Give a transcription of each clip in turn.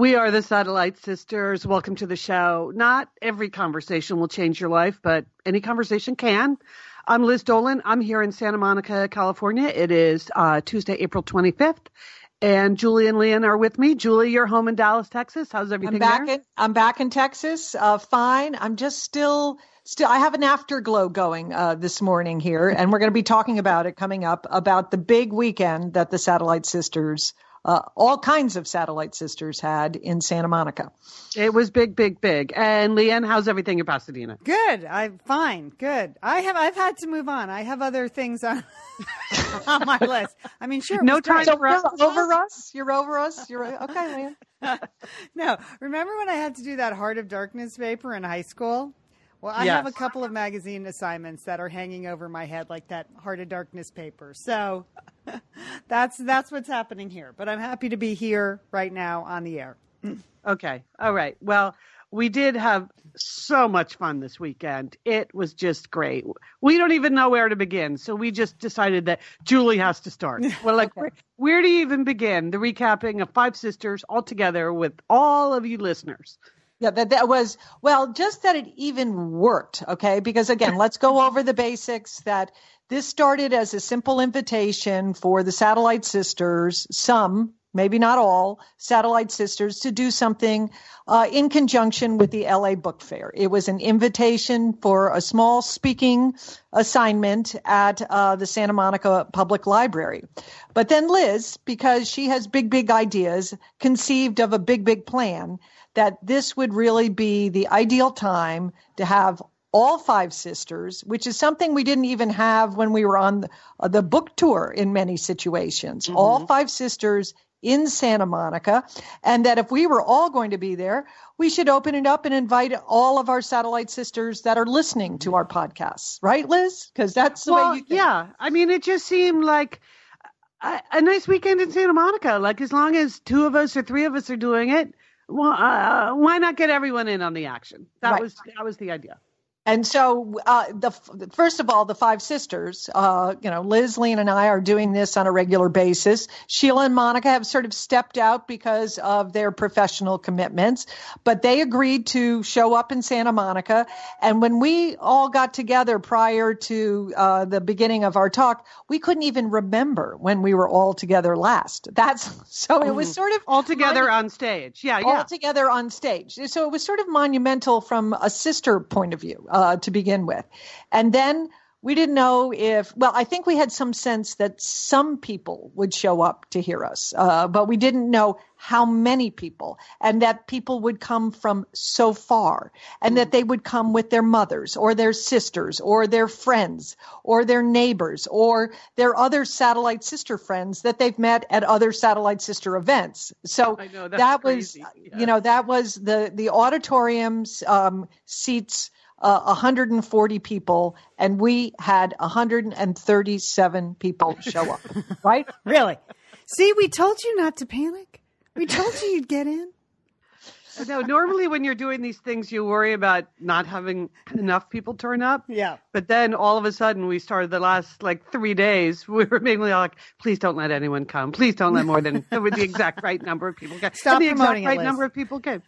We are the Satellite Sisters. Welcome to the show. Not every conversation will change your life, but any conversation can. I'm Liz Dolan. I'm here in Santa Monica, California. It is uh, Tuesday, April 25th. And Julie and Lian are with me. Julie, you're home in Dallas, Texas. How's everything I'm back there? in I'm back in Texas. Uh, fine. I'm just still still I have an afterglow going uh, this morning here, and we're going to be talking about it coming up about the big weekend that the Satellite Sisters uh, all kinds of satellite sisters had in Santa Monica. It was big, big, big. And Lian, how's everything in Pasadena? Good. I'm fine. Good. I have. I've had to move on. I have other things on on my list. I mean, sure. No time So for us. over us. You're over us. You're okay, Lian. no. Remember when I had to do that Heart of Darkness paper in high school? Well, I Yes. have a couple of magazine assignments that are hanging over my head, like that Heart of Darkness paper. So that's that's what's happening here. But I'm happy to be here right now on the air. Okay. All right. Well, we did have so much fun this weekend. It was just great. We don't even know where to begin. So we just decided that Julie has to start. Well, like, where, where do you even begin? The recapping of Five Sisters all together with all of you listeners. Yeah, that, that was, well, just that it even worked, okay? Because again, let's go over the basics that this started as a simple invitation for the Satellite Sisters, some, maybe not all, Satellite Sisters to do something uh, in conjunction with the LA Book Fair. It was an invitation for a small speaking assignment at uh, the Santa Monica Public Library. But then Liz, because she has big, big ideas, conceived of a big, big plan that this would really be the ideal time to have all five sisters, which is something we didn't even have when we were on the, uh, the book tour in many situations. All five sisters in Santa Monica, and that if we were all going to be there, we should open it up and invite all of our satellite sisters that are listening to our podcasts, right, Liz? Because that's the well, way you think. yeah. I mean, it just seemed like a, a nice weekend in Santa Monica. Like, as long as two of us or three of us are doing it, well, uh, why not get everyone in on the action? That Right. was that was the idea. And so, uh, the first of all, the five sisters, uh, you know, Liz, Lian, and I are doing this on a regular basis. Sheila and Monica have sort of stepped out because of their professional commitments, but they agreed to show up in Santa Monica. And when we all got together prior to uh, the beginning of our talk, we couldn't even remember when we were all together last. That's so it was sort of All together on stage. Yeah, yeah, all together on stage. So it was sort of monumental from a sister point of view uh, to begin with. And then we didn't know if, well, I think we had some sense that some people would show up to hear us, uh, but we didn't know how many people and that people would come from so far and that they would come with their mothers or their sisters or their friends or their neighbors or their other satellite sister friends that they've met at other satellite sister events. So know, that crazy. was, Yeah. you know, that was the, the auditorium's um, seats uh, 140 people, and we had 137 people show up, right? Really? See, we told you not to panic. We told you you'd get in. No, normally when you're doing these things, you worry about not having enough people turn up. Yeah. But then all of a sudden, we started the last like three days. We were mainly like, please don't let anyone come. Please don't let more than the exact right number of people come. Stop and the exact promoting it, right Liz. number of people came.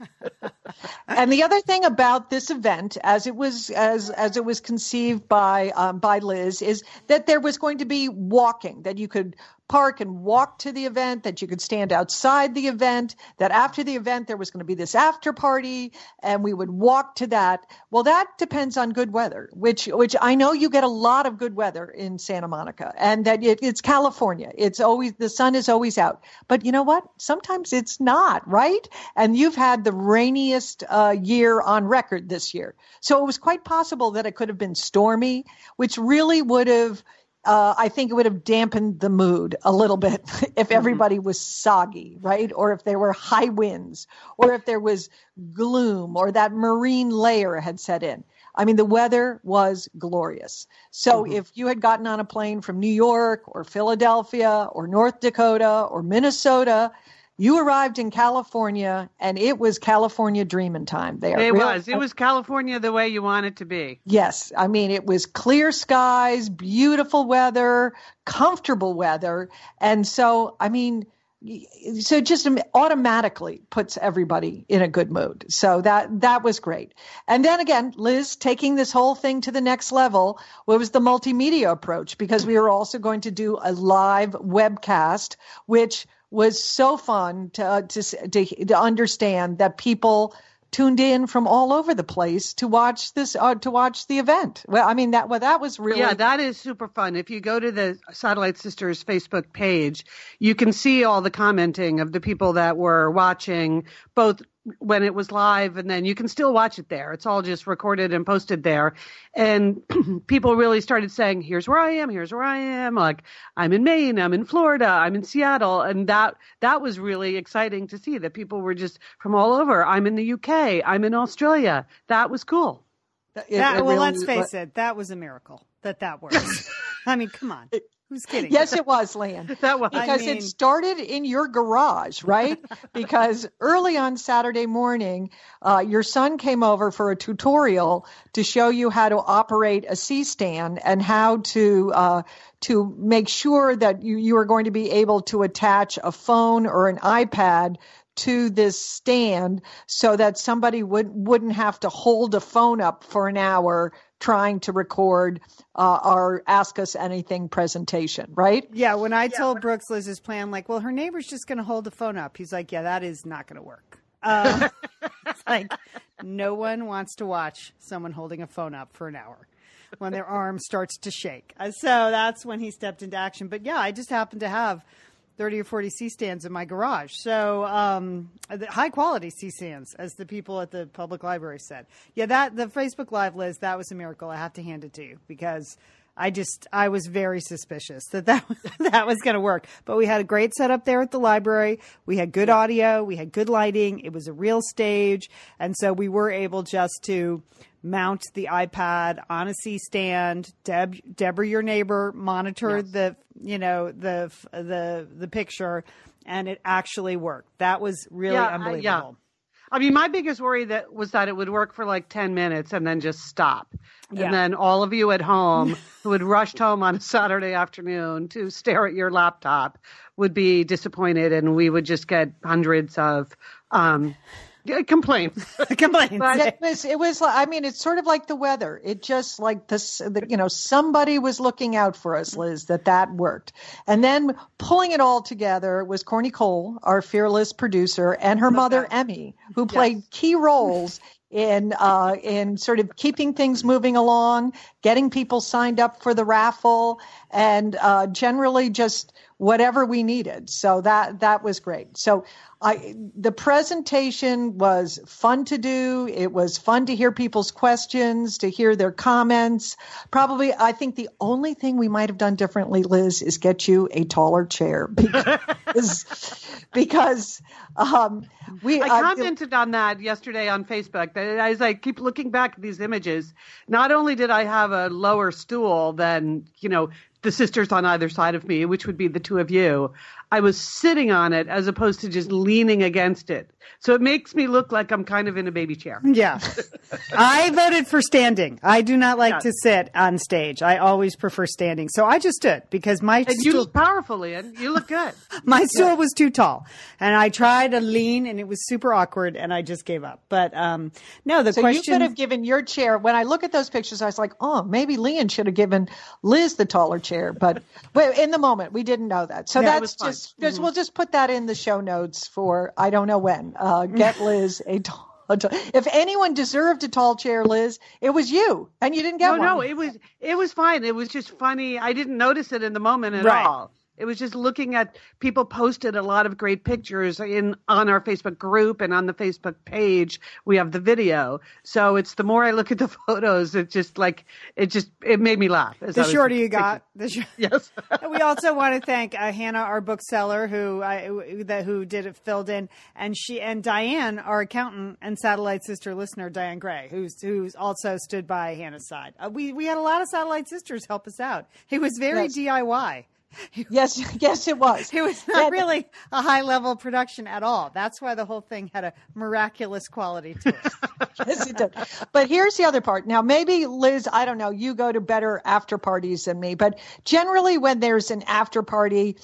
and the other thing about this event, as it was as as it was conceived by um, by Liz, is that there was going to be walking that you could park and walk to the event, that you could stand outside the event, that after the event there was going to be this after party, and we would walk to that. Well, that depends on good weather, which which I know you get a lot of good weather in Santa Monica, and that it, it's California. It's always the sun is always out, but you know what? Sometimes it's not, right? And you've had the rainiest uh, year on record this year, so it was quite possible that it could have been stormy, which really would have. Uh, I think it would have dampened the mood a little bit if everybody was soggy, right? Or if there were high winds, or if there was gloom, or that marine layer had set in. I mean, the weather was glorious. So if you had gotten on a plane from New York or Philadelphia or North Dakota or Minnesota, you arrived in California and it was California dreaming time there. It Real- was. It was California the way you want it to be. Yes, I mean it was clear skies, beautiful weather, comfortable weather, and so I mean so it just automatically puts everybody in a good mood. So that that was great. And then again, Liz taking this whole thing to the next level what was the multimedia approach because we were also going to do a live webcast, which was so fun to uh, to, to to understand that people tuned in from all over the place to watch this uh, to watch the event. Well, I mean that well that was really Yeah, that is super fun. If you go to the Satellite Sisters Facebook page, you can see all the commenting of the people that were watching both when it was live and then you can still watch it there. It's all just recorded and posted there. And people really started saying, here's where I am, here's where I am. Like I'm in Maine, I'm in Florida, I'm in Seattle. And that, that was really exciting to see that people were just from all over. I'm in the UK, I'm in Australia. That was cool. That, well, really, let's face it, that was a miracle that that worked. I mean, come on. Who's kidding? Yes, it was, Lian. that was because I mean... it started in your garage, right? because early on Saturday morning, uh, your son came over for a tutorial to show you how to operate a C stand and how to uh, to make sure that you you are going to be able to attach a phone or an iPad to this stand so that somebody would wouldn't have to hold a phone up for an hour trying to record uh, our Ask Us Anything presentation, right? Yeah. When I yeah, told Brooks Liz's plan, like, well, her neighbor's just going to hold the phone up. He's like, yeah, that is not going to work. Uh, it's like no one wants to watch someone holding a phone up for an hour when their arm starts to shake. Uh, so that's when he stepped into action. But yeah, I just happened to have 30 or 40 C stands in my garage. So, um, high quality C stands, as the people at the public library said. Yeah, that, the Facebook Live, Liz, that was a miracle. I have to hand it to you because I just, I was very suspicious that that, that was going to work. But we had a great setup there at the library. We had good audio. We had good lighting. It was a real stage. And so we were able just to, mount the iPad on a C stand. Deb, Deborah, your neighbor, monitored yes. the you know the the the picture, and it actually worked. That was really yeah, unbelievable. Uh, yeah. I mean, my biggest worry that was that it would work for like ten minutes and then just stop, yeah. and then all of you at home who had rushed home on a Saturday afternoon to stare at your laptop would be disappointed, and we would just get hundreds of um, complaints. complaints. But it was, it was, I mean, it's sort of like the weather. It just like this, the, you know, somebody was looking out for us, Liz, that that worked. And then pulling it all together was Corny Cole, our fearless producer, and her mother, Emmy, who played yes. key roles in uh, in sort of keeping things moving along, getting people signed up for the raffle, and uh, generally just whatever we needed. So that that was great. So I the presentation was fun to do. It was fun to hear people's questions, to hear their comments. Probably, I think the only thing we might have done differently, Liz, is get you a taller chair because because um, we. I commented uh, on that yesterday on Facebook. that As I keep looking back at these images, not only did I have a lower stool than you know the sisters on either side of me, which would be the two of you, I was sitting on it as opposed to just leaning against it. So it makes me look like I'm kind of in a baby chair. Yeah. I voted for standing. I do not like yeah. to sit on stage. I always prefer standing. So I just stood because my and stool, you look powerful, Lian. You look good. my stool yeah. was too tall. And I tried to lean and it was super awkward and I just gave up. But um no, the so question you could have given your chair when I look at those pictures, I was like, oh, maybe Lian should have given Liz the taller chair. But in the moment we didn't know that. So yeah, that's just mm-hmm. we'll just put that in the show notes for I don't know when. Uh, get Liz a. T- if anyone deserved a tall chair, Liz, it was you, and you didn't get no, one. No, it was it was fine. It was just funny. I didn't notice it in the moment at right. all. It was just looking at people posted a lot of great pictures in on our Facebook group and on the Facebook page. We have the video. So it's the more I look at the photos, it just like it just it made me laugh. The shorter you got, the sh- yes. we also want to thank uh, Hannah, our bookseller, who I that who did it filled in, and she and Diane, our accountant and satellite sister listener, Diane Gray, who's who's also stood by Hannah's side. Uh, we we had a lot of satellite sisters help us out. It was very yes. DIY. yes, yes, it was. It was not really a high level production at all. That's why the whole thing had a miraculous quality to it. yes, it did. But here's the other part. Now, maybe Liz, I don't know, you go to better after parties than me, but generally when there's an after party,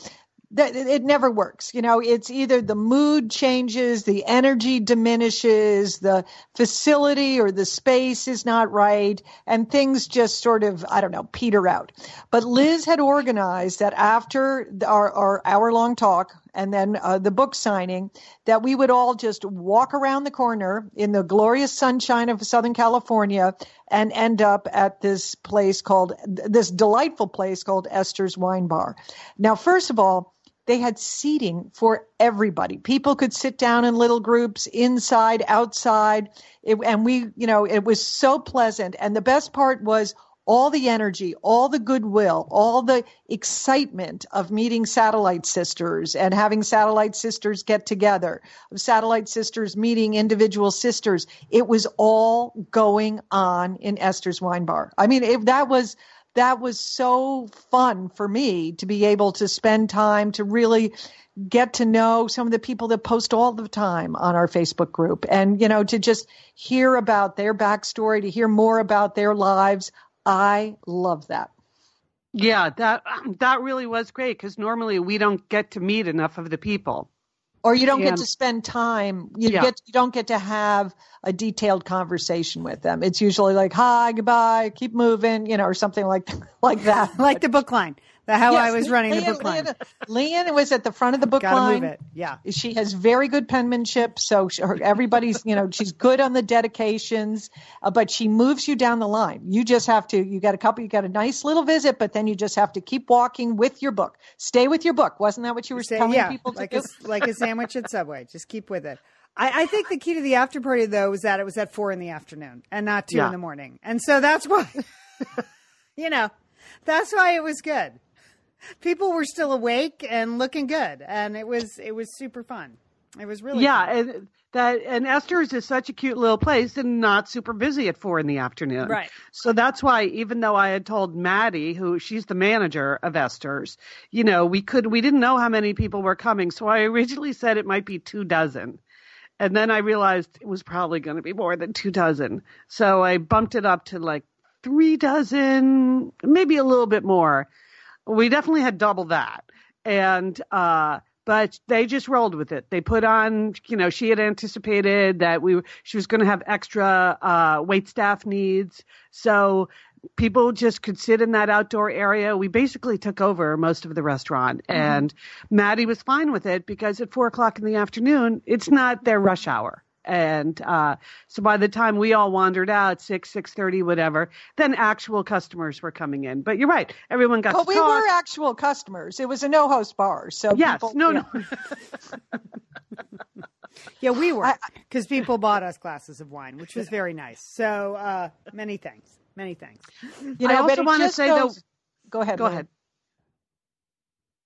that it never works. You know, it's either the mood changes, the energy diminishes, the facility or the space is not right, and things just sort of, I don't know, peter out. But Liz had organized that after our, our hour long talk and then uh, the book signing, that we would all just walk around the corner in the glorious sunshine of Southern California and end up at this place called, this delightful place called Esther's Wine Bar. Now, first of all, they had seating for everybody. People could sit down in little groups inside, outside. It, and we, you know, it was so pleasant. And the best part was all the energy, all the goodwill, all the excitement of meeting satellite sisters and having satellite sisters get together, of satellite sisters meeting individual sisters. It was all going on in Esther's Wine Bar. I mean, if that was that was so fun for me to be able to spend time to really get to know some of the people that post all the time on our Facebook group and, you know, to just hear about their backstory, to hear more about their lives. I love that. Yeah, that that really was great because normally we don't get to meet enough of the people or you don't get to spend time you yeah. get you don't get to have a detailed conversation with them. It's usually like hi goodbye keep moving you know or something like like that. Like the book line how yes, I was running Lian, the book line. Lian, was at the front of the book Gotta line. Move it. Yeah, she has very good penmanship, so she, her, everybody's you know she's good on the dedications, uh, but she moves you down the line. You just have to. You got a couple. You got a nice little visit, but then you just have to keep walking with your book. Stay with your book. Wasn't that what you were Stay, telling yeah, people to like do? A, like a sandwich at Subway. Just keep with it. I, I, think the key to the after party though was that it was at four in the afternoon and not two yeah. in the morning, and so that's why. you know, that's why it was good people were still awake and looking good, and it was it was super fun. It was really yeah, fun. and that and Esther's is such a cute little place and not super busy at four in the afternoon. Right. So that's why even though I had told Maddie, who she's the manager of Esther's, you know, we could we didn't know how many people were coming, so I originally said it might be two dozen. And then I realized it was probably going to be more than two dozen. So I bumped it up to like three dozen, maybe a little bit more we definitely had double that. And, uh, but they just rolled with it. They put on, you know, she had anticipated that we she was going to have extra uh, wait staff needs, so people just could sit in that outdoor area. We basically took over most of the restaurant, mm-hmm. and Maddie was fine with it because at four o'clock in the afternoon, it's not their rush hour and uh, so by the time we all wandered out six six thirty whatever then actual customers were coming in. But you're right everyone got but we talk. were actual customers. It was a no host bar so yes people, no no. yeah we were because people bought us glasses of wine which was very nice. So uh, many thanks many thanks. You know, i also want to say goes, though go ahead go ahead.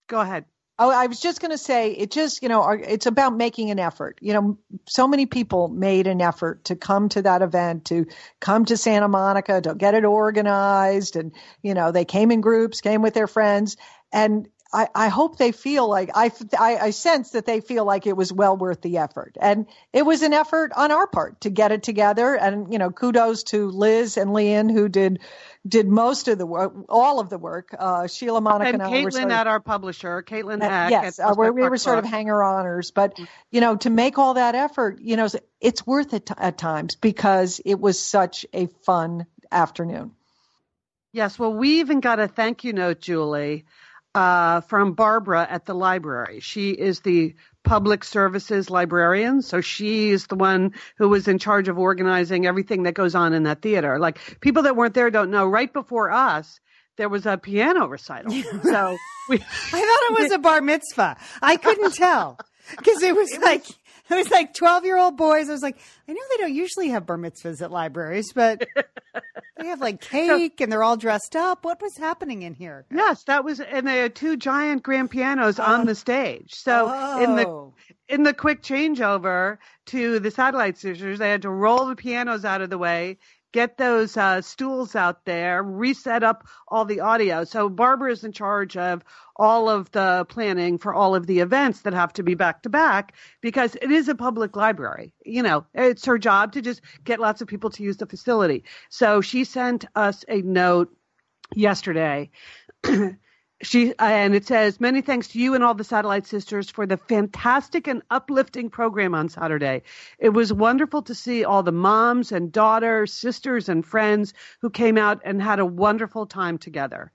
Go ahead Oh, I was just going to say it just, you know, it's about making an effort. You know, so many people made an effort to come to that event, to come to Santa Monica, to get it organized. And, you know, they came in groups, came with their friends. And I, I hope they feel like I, I, I sense that they feel like it was well worth the effort. And it was an effort on our part to get it together. And, you know, kudos to Liz and Lian who did did most of the work, all of the work. Uh, Sheila, Monica, and, and Caitlin at our publisher, Caitlin Heck. yes, uh, we were sort of hanger oners, but you know, to make all that effort, you know, it's worth it t- at times because it was such a fun afternoon. Yes, well, we even got a thank you note, Julie, uh, from Barbara at the library. She is the public services librarian. So she is the one who was in charge of organizing everything that goes on in that theater. Like people that weren't there don't know. Right before us, there was a piano recital. So we. I thought it was a bar mitzvah. I couldn't tell because it was it like. Was, it was like 12 year old boys. I was like, I know they don't usually have bar mitzvahs at libraries, but they have like cake so, and they're all dressed up. What was happening in here? Yes, that was, and they had two giant grand pianos on oh. the stage. So oh. in the oh. in the quick changeover to the satellite sisters, they had to roll the pianos out of the way, get those uh, stools out there, reset up all the audio. So Barbara is in charge of all of the planning for all of the events that have to be back to back because it is a public library. You know, it's her job to just get lots of people to use the facility. So she sent us a note yesterday. she and it says many thanks to you and all the satellite sisters for the fantastic and uplifting program on saturday. It was wonderful to see all the moms and daughters sisters and friends who came out and had a wonderful time together.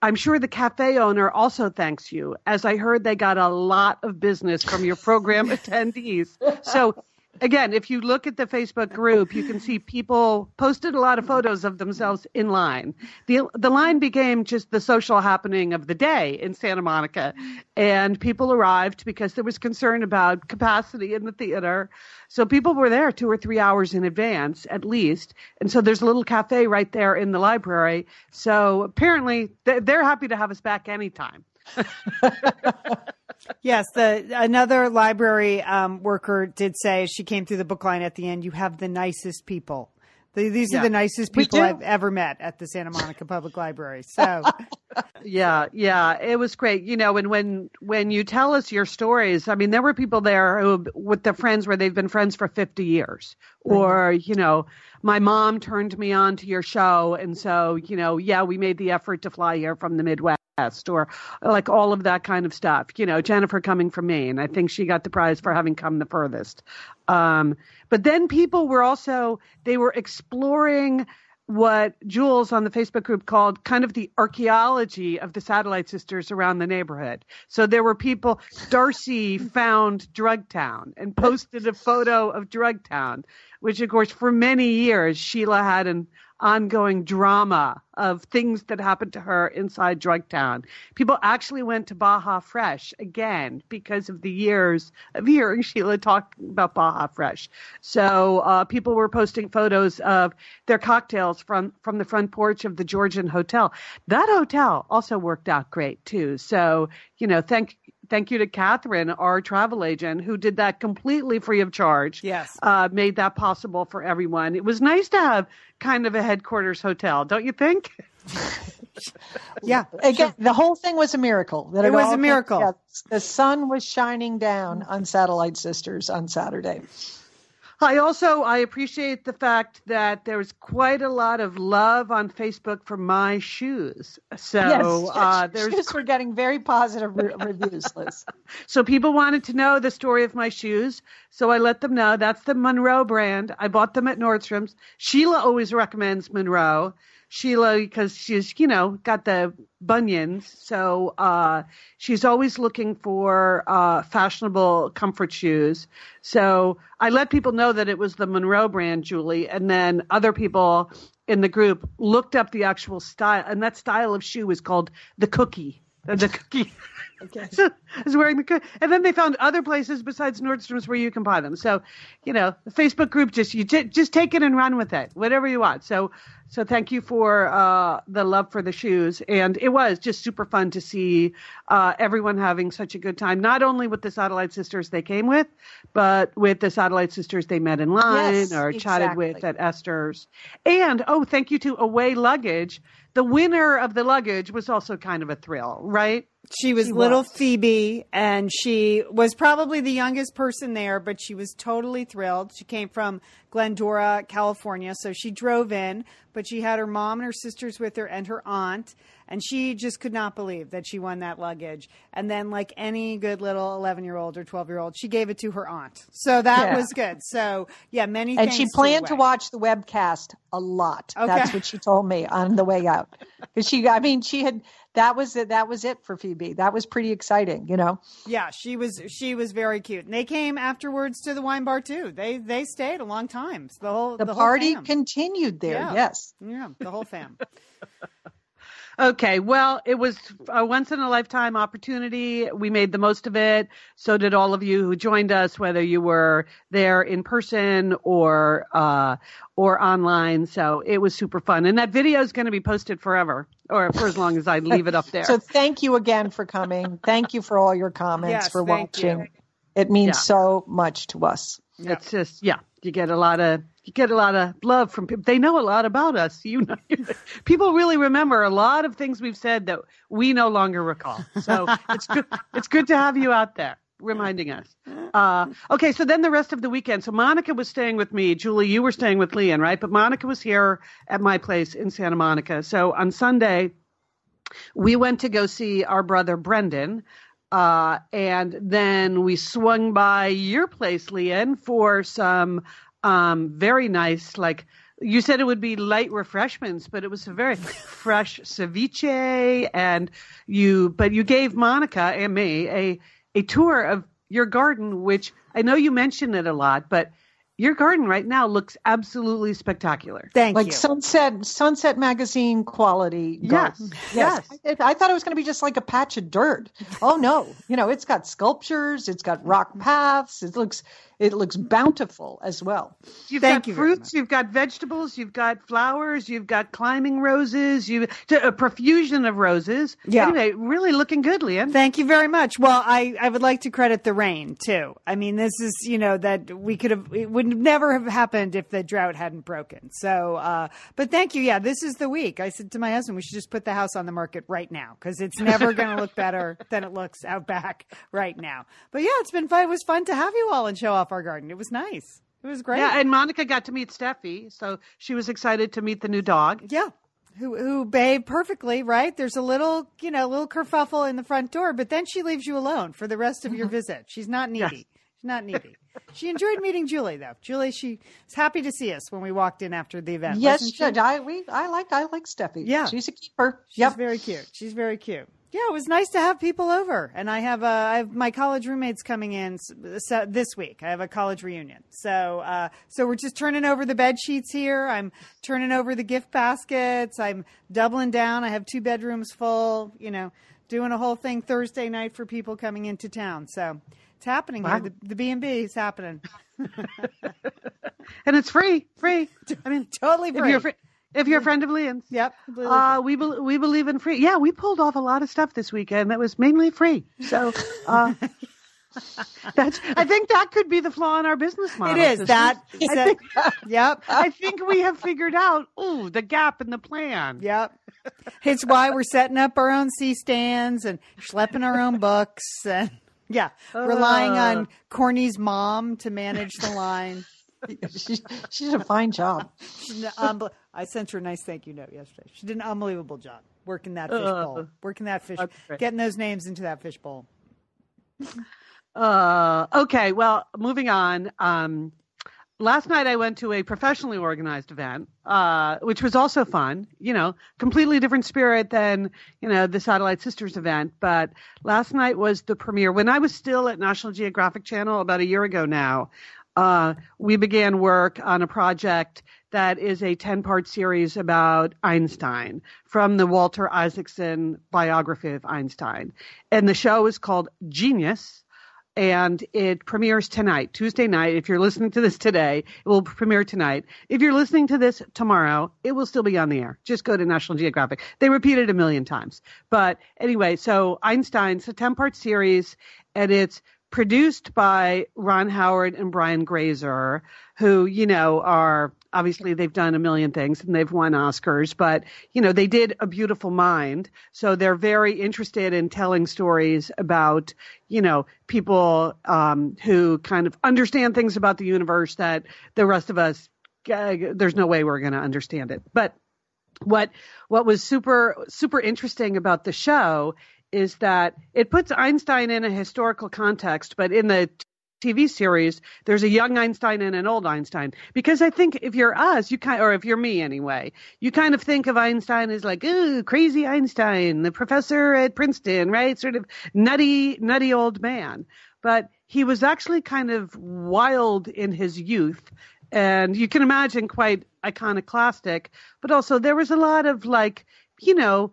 I'm sure the cafe owner also thanks you as i heard they got a lot of business from your program attendees. So again, if you look at the Facebook group, you can see people posted a lot of photos of themselves in line. The the line became just the social happening of the day in Santa Monica, and people arrived because there was concern about capacity in the theater. So people were there two or three hours in advance at least, and so there's a little cafe right there in the library. So apparently they're happy to have us back anytime. yes, the another library um, worker did say she came through the book line at the end. You have the nicest people. The, these yeah. are the nicest people I've ever met at the Santa Monica Public Library. So, yeah, yeah, it was great. You know, and when when you tell us your stories, I mean, there were people there who with their friends where they've been friends for fifty years, or you know, my mom turned me on to your show, and so you know, yeah, we made the effort to fly here from the Midwest or like all of that kind of stuff. You know, Jennifer coming from Maine, I think she got the prize for having come the furthest. Um, but then people were also they were exploring what Jules on the Facebook group called kind of the archaeology of the satellite sisters around the neighborhood. So there were people, Darcy found Drugtown and posted a photo of Drugtown, which of course for many years Sheila had an ongoing drama of things that happened to her inside Drugtown. People actually went to Baja Fresh again because of the years of hearing Sheila talk about Baja Fresh. So uh, people were posting photos of their cocktails from from the front porch of the Georgian Hotel. That hotel also worked out great too. So you know, thank thank you to Catherine, our travel agent, who did that completely free of charge. Yes. Uh, made that possible for everyone. It was nice to have kind of a headquarters hotel, don't you think? yeah. Again, the whole thing was a miracle. That it, it was a miracle. the sun was shining down on Satellite Sisters on Saturday. I also I appreciate the fact that there's quite a lot of love on Facebook for my shoes. So yes, uh, there's shoes were getting very positive re- reviews, Liz. so people wanted to know the story of my shoes. So I let them know that's the Munro brand. I bought them at Nordstrom's. Sheila always recommends Munro. Sheila because she's you know got the bunions, so uh, she's always looking for uh, fashionable comfort shoes. So I let people know that it was the Munro brand, Julie, and then other people in the group looked up the actual style, and that style of shoe is called the cookie. The cookie. Okay. so is wearing the coat. and then they found other places besides Nordstrom's where you can buy them. So, you know, the Facebook group just you just take it and run with it, whatever you want. So, so thank you for uh, the love for the shoes, and it was just super fun to see uh, everyone having such a good time. Not only with the satellite sisters they came with, but with the satellite sisters they met in line yes, or exactly. chatted with at Esther's. And oh, thank you to Away Luggage. The winner of the luggage was also kind of a thrill, right? She was she little was. Phoebe, and she was probably the youngest person there, but she was totally thrilled. She came from Glendora, California, so she drove in, but she had her mom and her sisters with her and her aunt, and she just could not believe that she won that luggage. And then, like any good little 11 year old or 12 year old, she gave it to her aunt. So that yeah. was good. So, yeah, many And she planned to, watch the webcast a lot. Okay. That's what she told me on the way out. Because she, I mean, she had that was it. That was it for Phoebe. That was pretty exciting, you know. Yeah, she was she was very cute. And they came afterwards to the wine bar too. They they stayed a long time. So the whole the, the party whole continued there. Yeah. Yes. Yeah, the whole fam. Okay, well, it was a once in a lifetime opportunity. We made the most of it. So did all of you who joined us, whether you were there in person or uh, or online. So it was super fun, and that video is going to be posted forever, or for as long as I leave it up there. so thank you again for coming. Thank you for all your comments yes, for watching. You. It means yeah. so much to us. It's just yeah, you get a lot of you get a lot of love from people. They know a lot about us. You know, people really remember a lot of things we've said that we no longer recall. So it's good. It's good to have you out there reminding us. Uh, okay, so then the rest of the weekend. So Monica was staying with me. Julie, you were staying with Lian, right? But Monica was here at my place in Santa Monica. So on Sunday, we went to go see our brother Brendan. Uh, and then we swung by your place, Lian, for some um, very nice, like you said it would be light refreshments, but it was a very fresh ceviche. And you, but you gave Monica and me a a tour of your garden, which I know you mention it a lot, but your garden right now looks absolutely spectacular. Thank like you. Like sunset sunset magazine quality Yes, garden. yes. I, I thought it was going to be just like a patch of dirt oh no you know it's got sculptures it's got rock paths it looks it looks bountiful as well You've Thank got you fruits, you've got vegetables, you've got flowers, you've got climbing roses, you a profusion of roses. Yeah. Anyway, really looking good, Lian. Thank you very much. Well, I, I would like to credit the rain too. I mean, this is, you know, that we could have, it would never have happened if the drought hadn't broken. So, uh, but thank you. Yeah, this is the week. I said to my husband, we should just put the house on the market right now because it's never going to look better than it looks out back right now. But yeah, it's been fun. It was fun to have you all and show off our garden. It was nice. It was great. Yeah, and Monica got to meet Steffi, so she was excited to meet the new dog. Yeah. Who who behaved perfectly, right? There's a little, you know, little kerfuffle in the front door, but then she leaves you alone for the rest of your mm-hmm. visit. She's not needy. She's not needy. She enjoyed meeting Julie though. Julie, she was happy to see us when we walked in after the event. yes she? I we I like I like Steffi Yeah. she's a keeper She's yep very cute. She's very cute. Yeah, it was nice to have people over, and I have uh, I have my college roommates coming in so this week. I have a college reunion, so uh, so we're just turning over the bed sheets here. I'm turning over the gift baskets. I'm doubling down. I have two bedrooms full. You know, doing a whole thing Thursday night for people coming into town. So it's happening Wow. here. The, B and B is happening. And it's free, free. I mean, Totally free. You're a fri- if you're a friend of Lian's. Yep. Uh, we bel we believe in free. Yeah, we pulled off a lot of stuff this weekend that was mainly free. So uh, that's. I think that could be the flaw in our business model. is This that. I that- think, yep. I think we have figured out. Ooh, the gap in the plan. Yep. It's why we're setting up our own C stands and schlepping our own books and yeah, relying Uh. on Corny's mom to manage the line. she, she did a fine job She unbel- I sent her a nice thank you note yesterday. She did an unbelievable job working that fishbowl, Uh. working that fish, That's getting those names into that fishbowl. Uh, okay, well, moving on. Um, last night I went to a professionally organized event, uh, which was also fun. You know, completely different spirit than you know the Satellite Sisters event. But last night was the premiere. When I was still at National Geographic Channel about a year ago now, uh, we began work on a project that is a 10 part series about Einstein from the Walter Isaacson biography of Einstein. And the show is called Genius and it premieres tonight, Tuesday night. If you're listening to this today, it will premiere tonight. If you're listening to this tomorrow, it will still be on the air. Just go to National Geographic. They repeat it a million times. But anyway, so Einstein's a 10 part series, and it's produced by Ron Howard and Brian Grazer, who, you know, are obviously they've done a million things and they've won Oscars, but, you know, they did A Beautiful Mind. So they're very interested in telling stories about, you know, people um, who kind of understand things about the universe that the rest of us, uh, there's no way we're going to understand it. But what what was super super interesting about the show is that it puts Einstein in a historical context, but in the TV series, there's a young Einstein and an old Einstein. Because I think if you're us, you kind, or if you're me anyway, you kind of think of Einstein as like, ooh, crazy Einstein, the professor at Princeton, right? Sort of nutty, nutty old man. But he was actually kind of wild in his youth. And you can imagine quite iconoclastic, but also there was a lot of like, you know,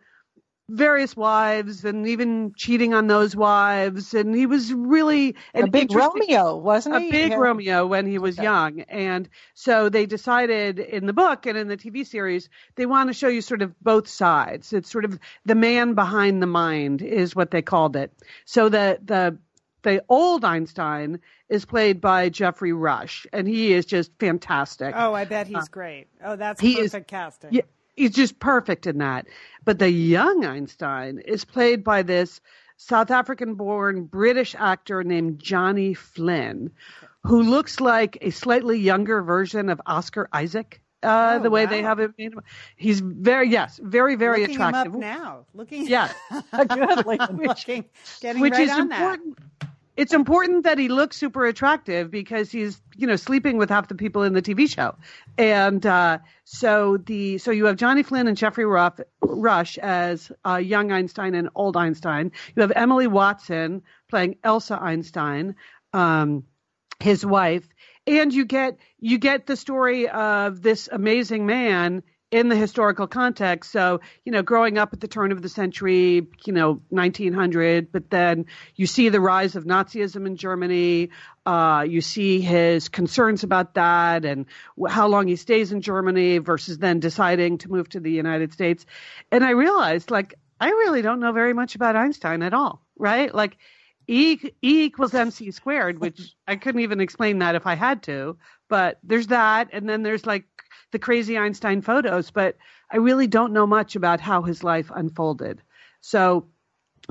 various wives and even cheating on those wives and he was really a big Romeo, wasn't he? a big Yeah. Romeo when he was young. And so they decided in the book and in the TV series, they want to show you sort of both sides. It's sort of the man behind the mind is what they called it. So the, the, the old Einstein is played by Geoffrey Rush, and he is just fantastic. Oh, I bet he's uh, great. Oh, that's he is- perfect casting. Yeah, he's just perfect in that. But the young Einstein is played by this South African born British actor named Johnny Flynn, who looks like a slightly younger version of Oscar Isaac. Uh, Oh, the way they have him. He's very yes, very very Looking attractive. up now. Looking. Yeah. Good, looking, getting which right is on that. It's important that he looks super attractive because he's, you know, sleeping with half the people in the TV show, and uh, so the so you have Johnny Flynn and Geoffrey Ruff, Rush as uh, young Einstein and old Einstein. You have Emily Watson playing Elsa Einstein, um, his wife, and you get you get the story of this amazing man in the historical context. So, you know, growing up at the turn of the century, you know, 1900, but then you see the rise of Nazism in Germany. Uh, you see his concerns about that and how long he stays in Germany versus then deciding to move to the United States. And I realized, like, I really don't know very much about Einstein at all, right? Like, E, e equals mc squared, which I couldn't even explain that if I had to. But there's that, and then there's like the crazy Einstein photos, but I really don't know much about how his life unfolded. So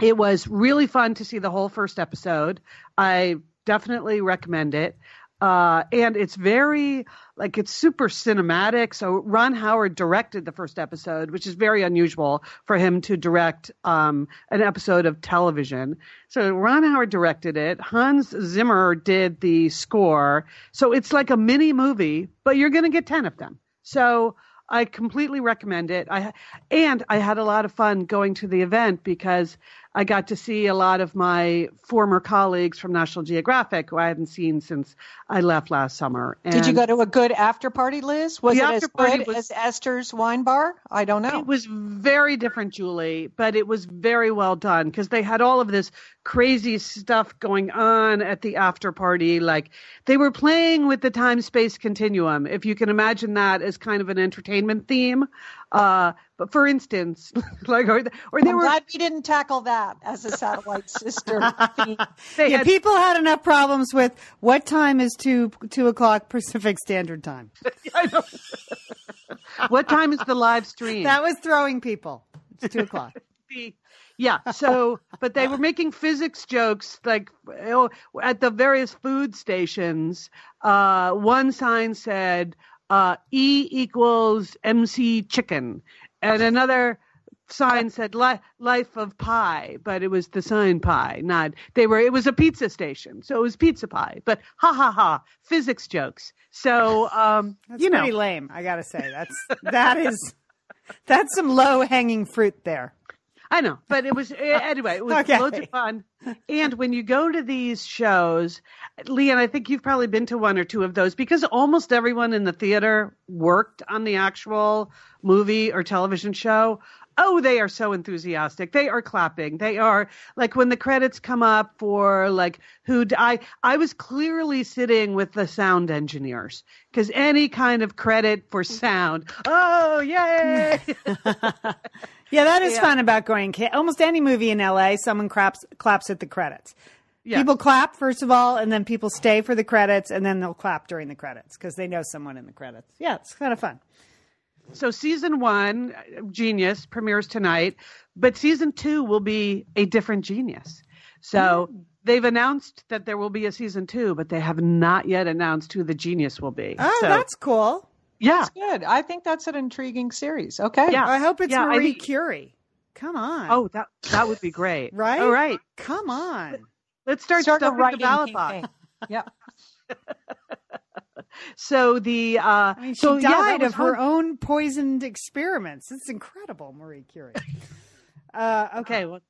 it was really fun to see the whole first episode. I definitely recommend it. Uh, and it's very like it's super cinematic. So Ron Howard directed the first episode, which is very unusual for him to direct um, an episode of television. So Ron Howard directed it. Hans Zimmer did the score. So it's like a mini movie, but you're going to get ten of them. So I completely recommend it. I and I had a lot of fun going to the event because I got to see a lot of my former colleagues from National Geographic who I hadn't seen since I left last summer. And Did you go to a good after party, Liz? Was it as good was- as Esther's wine bar? I don't know. It was very different, Julie, but it was very well done because they had all of this crazy stuff going on at the after party. Like they were playing with the time space continuum, if you can imagine that as kind of an entertainment theme. Uh, but for instance, like or, or they I'm were glad we didn't tackle that as a satellite sister Yeah, had, people had enough problems with what time is two two o'clock Pacific Standard Time. I know. what time is the live stream? That was throwing people. It's two o'clock. yeah so but they were making physics jokes like oh, at the various food stations uh one sign said uh e equals mc chicken and another sign said li- life of pie but it was the sign pie not they were it was a pizza station so it was pizza pie but ha ha ha physics jokes so um That's you know pretty lame. I gotta say that's that is that's some low hanging fruit there. I know, but it was eh, anyway. It was Okay. loads of fun. And when you go to these shows, Lian, I think you've probably been to one or two of those because almost everyone in the theater worked on the actual movie or television show. Oh, they are so enthusiastic. They are clapping. They are like when the credits come up for like who I I was clearly sitting with the sound engineers because any kind of credit for sound. Oh, yay! Yeah, that is Yeah. fun about going. Almost any movie in LA, someone claps claps at the credits. Yeah. People clap first of all, and then people stay for the credits, and then they'll clap during the credits because they know someone in the credits. Yeah, it's kind of fun. So season one, Genius, premieres tonight, but season two will be a different Genius. So mm. they've announced that there will be a season two, but they have not yet announced who the Genius will be. Oh, so, that's cool. Yeah. Good. I think that's an intriguing series. Okay. Yeah. I hope it's Yeah, I Marie think- Curie. Come on. Oh, that that would be great. Right? All right. come on. Let's start, Start stuffing the ballot box. campaign. Yep. So the uh, I mean, she so died was of her own poisoned experiments. It's incredible, Marie Curie. uh, okay. Okay. Well,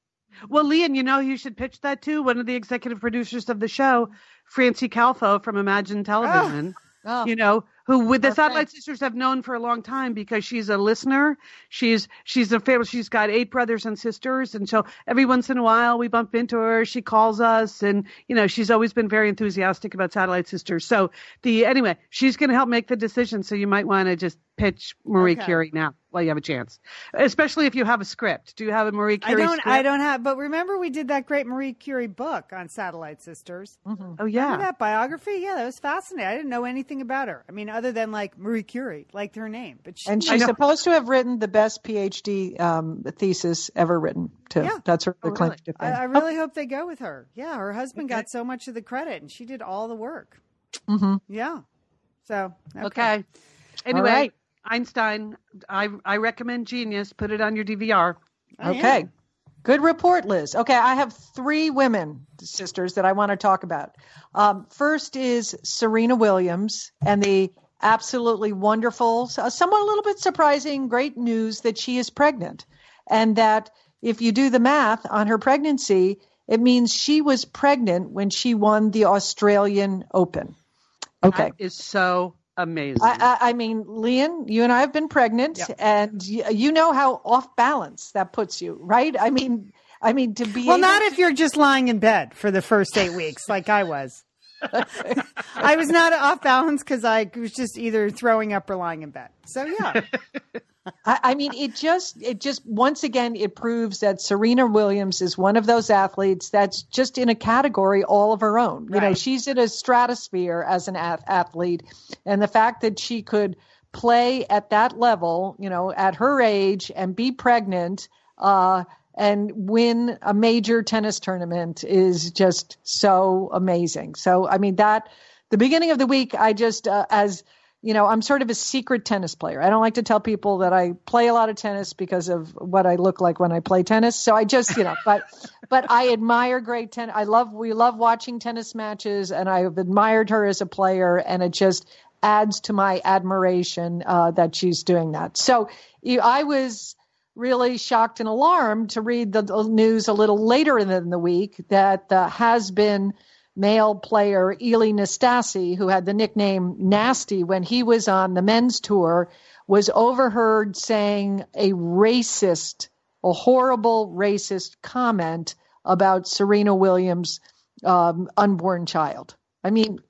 well, Lian, you know you should pitch that to one of the executive producers of the show, Francie Calfo from Imagine Television. Oh, you know, who with the Satellite Sisters have known for a long time because she's a listener. She's she's a family. She's got eight brothers and sisters, and so every once in a while we bump into her. She calls us, and you know she's always been very enthusiastic about Satellite Sisters. So the anyway, she's going to help make the decision. So you might want to just pitch Marie Okay. Curie now while you have a chance, especially if you have a script. Do you have a Marie Curie? I Curie? don't. script? I don't have. But remember, we did that great Marie Curie book on Satellite Sisters. Oh Remember yeah. that biography? Yeah, that was fascinating. I didn't know anything about her. I mean, other than like Marie Curie, liked her name, but she, And she's know. supposed to have written the best PhD um, thesis ever written, too. Yeah. That's her Oh, claim really? to I, fame. I really hope they go with her. Yeah, her husband Okay. got so much of the credit, and she did all the work. Mhm. Yeah. So Okay. Anyway, right. Einstein. I I recommend Genius. Put it on your DVR. Okay. Good report, Liz. Okay, I have three women sisters that I want to talk about. Um, first is Serena Williams and the absolutely wonderful, somewhat a little bit surprising, great news that she is pregnant. And that if you do the math on her pregnancy, it means she was pregnant when she won the Australian Open. Okay. That is so amazing. I, I, I mean, Lian, you and I have been pregnant, Yep. and you, you know how off balance that puts you, right? I mean, I mean to be Well, not to- if you're just lying in bed for the first eight weeks, like I was. I was not off balance because I was just either throwing up or lying in bed. So yeah, I, I mean, it just, it just, once again, it proves that Serena Williams is one of those athletes that's just in a category all of her own. You know, she's in a stratosphere as an ath- athlete, and the fact that she could play at that level, you know, at her age and be pregnant, uh, and win a major tennis tournament is just so amazing. So, I mean, that the beginning of the week, I just, uh, as you know, I'm sort of a secret tennis player. I don't like to tell people that I play a lot of tennis because of what I look like when I play tennis. So I just, you know, but but I admire great tennis. I love we love watching tennis matches, and I've admired her as a player, and it just adds to my admiration uh, that she's doing that. So you- I was really shocked and alarmed to read the news a little later in the, in the week that the has been male player Ilie Nastase, who had the nickname Nasty when he was on the men's tour, was overheard saying a racist, a horrible racist comment about Serena Williams' um, unborn child. I mean,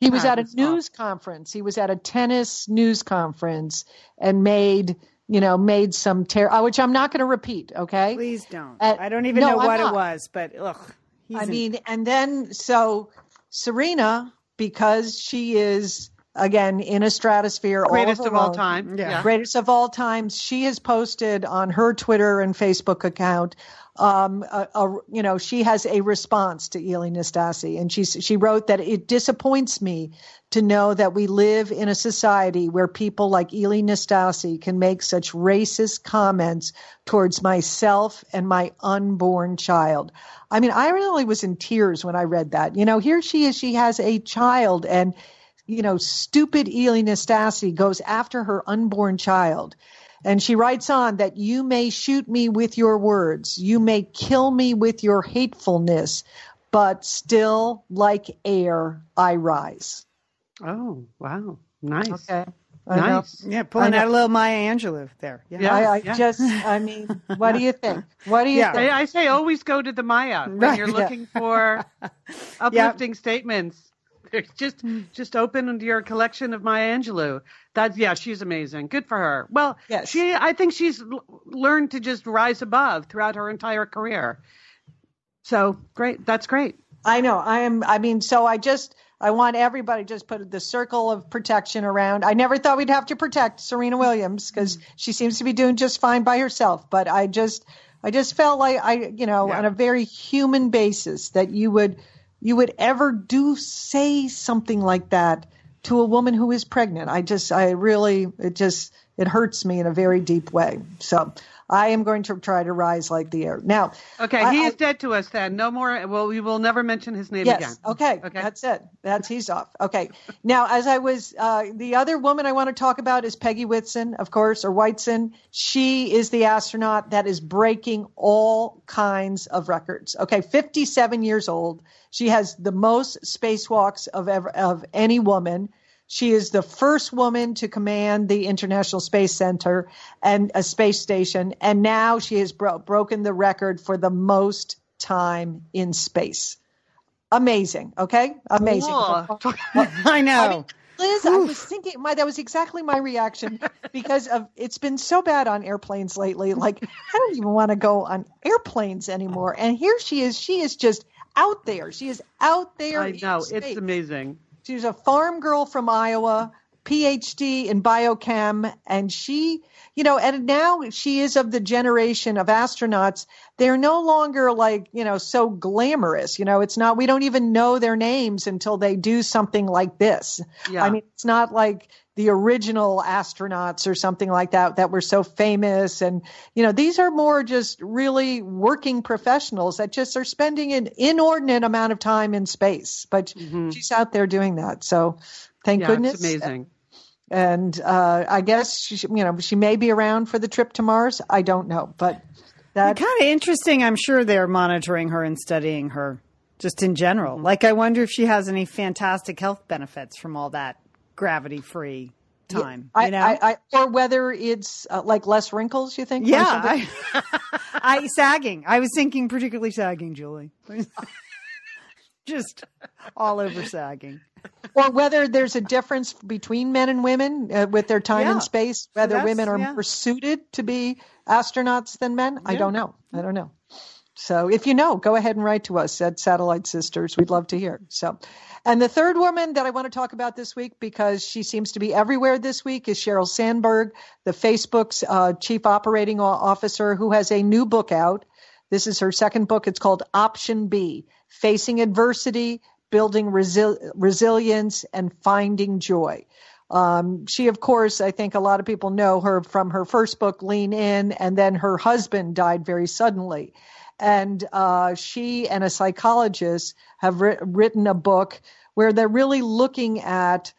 he was at a news conference. He was at a tennis news conference and made, you know, made some ter- uh, which I'm not going to repeat. Okay. please don't. Uh, I don't even no, know what it was, but ugh. He's I an- mean, and then so Serena, because she is again in a stratosphere, Greatest all of her all time. Yeah. greatest of all times. She has posted on her Twitter and Facebook account. Um, a, a, you know, she has a response to Ilie Nastase, and she she wrote that it disappoints me to know that we live in a society where people like Ilie Nastase can make such racist comments towards myself and my unborn child. I mean, I really was in tears when I read that. You know, here she is, she has a child, and you know, stupid Ilie Nastase goes after her unborn child. And she writes on that you may shoot me with your words, you may kill me with your hatefulness, but still, like air, I rise. Oh wow, nice. Okay. I know. Nice. yeah, pulling I know. out a little Maya Angelou there. Yeah. Yeah. I, I yeah. just, I mean, what do you think? What do you Yeah. think? I, I say always go to the Maya when Right, you're yeah. looking for uplifting statements. There's just just open your collection of Maya Angelou. That's yeah, she's amazing. Good for her. Well, Yes. she I think she's learned to just rise above throughout her entire career. So great, that's great. I know. I am. I mean, so I just I want everybody to just put the circle of protection around. I never thought we'd have to protect Serena Williams because mm-hmm. she seems to be doing just fine by herself. But I just I just felt like I you know Yeah. on a very human basis that you would you would ever do say something like that to a woman who is pregnant. I just I really it just it hurts me in a very deep way. So I am going to try to rise like the air. Now, Okay, I- he I- is dead to us then. No more well we will never mention his name Yes. again. Okay. Okay. That's it. That's he's off. Okay. Now, as I was, uh, the other woman I want to talk about is Peggy Whitson, of course, or Whiteson. She is the astronaut that is breaking all kinds of records. Okay. 57 years old. She has the most spacewalks of ever, of any woman. She is the first woman to command the International Space Center and a space station. And now she has bro- broken the record for the most time in space amazing. Okay, amazing. Cool. I know. I mean, Liz, I was thinking, my that was exactly my reaction because of it's been so bad on airplanes lately. Like I don't even want to go on airplanes anymore. And here she is. She is just out there. She is out there. I in know, space. it's amazing. She's a farm girl from Iowa, PhD in biochem, and she, you know, and now she is of the generation of astronauts. They're no longer like, you know, so glamorous. You know, it's not, we don't even know their names until they do something like this. Yeah. I mean, it's not like, the original astronauts or something like that that were so famous. And you know these are more just really working professionals that just are spending an inordinate amount of time in space. But mm-hmm. she's out there doing that. So thank yeah, goodness. it's amazing. And uh, i guess she you know she may be around for the trip to mars. I don't know. But that kind of interesting. I'm sure they're monitoring her and studying her just in general. Like i wonder if she has any fantastic health benefits from all that gravity free time. Yeah, I, you know? I, I, or whether it's uh, like less wrinkles, you think? Yeah. I, I, sagging. I was thinking particularly sagging, Julie. Just all over sagging. Or whether there's a difference between men and women uh, with their time yeah. and space, whether so women are yeah. more suited to be astronauts than men. I don't know. I don't know. So if you know, go ahead and write to us at Satellite Sisters. We'd love to hear. So, and the third woman that I want to talk about this week because she seems to be everywhere this week is Sheryl Sandberg, the Facebook's uh, chief operating officer, who has a new book out. This is her second book. It's called Option B: Facing Adversity, Building Resi- Resilience, and Finding Joy. Um, she, of course, I think a lot of people know her from her first book, Lean In, and then her husband died very suddenly and uh, she and a psychologist have ri- written a book where they're really looking at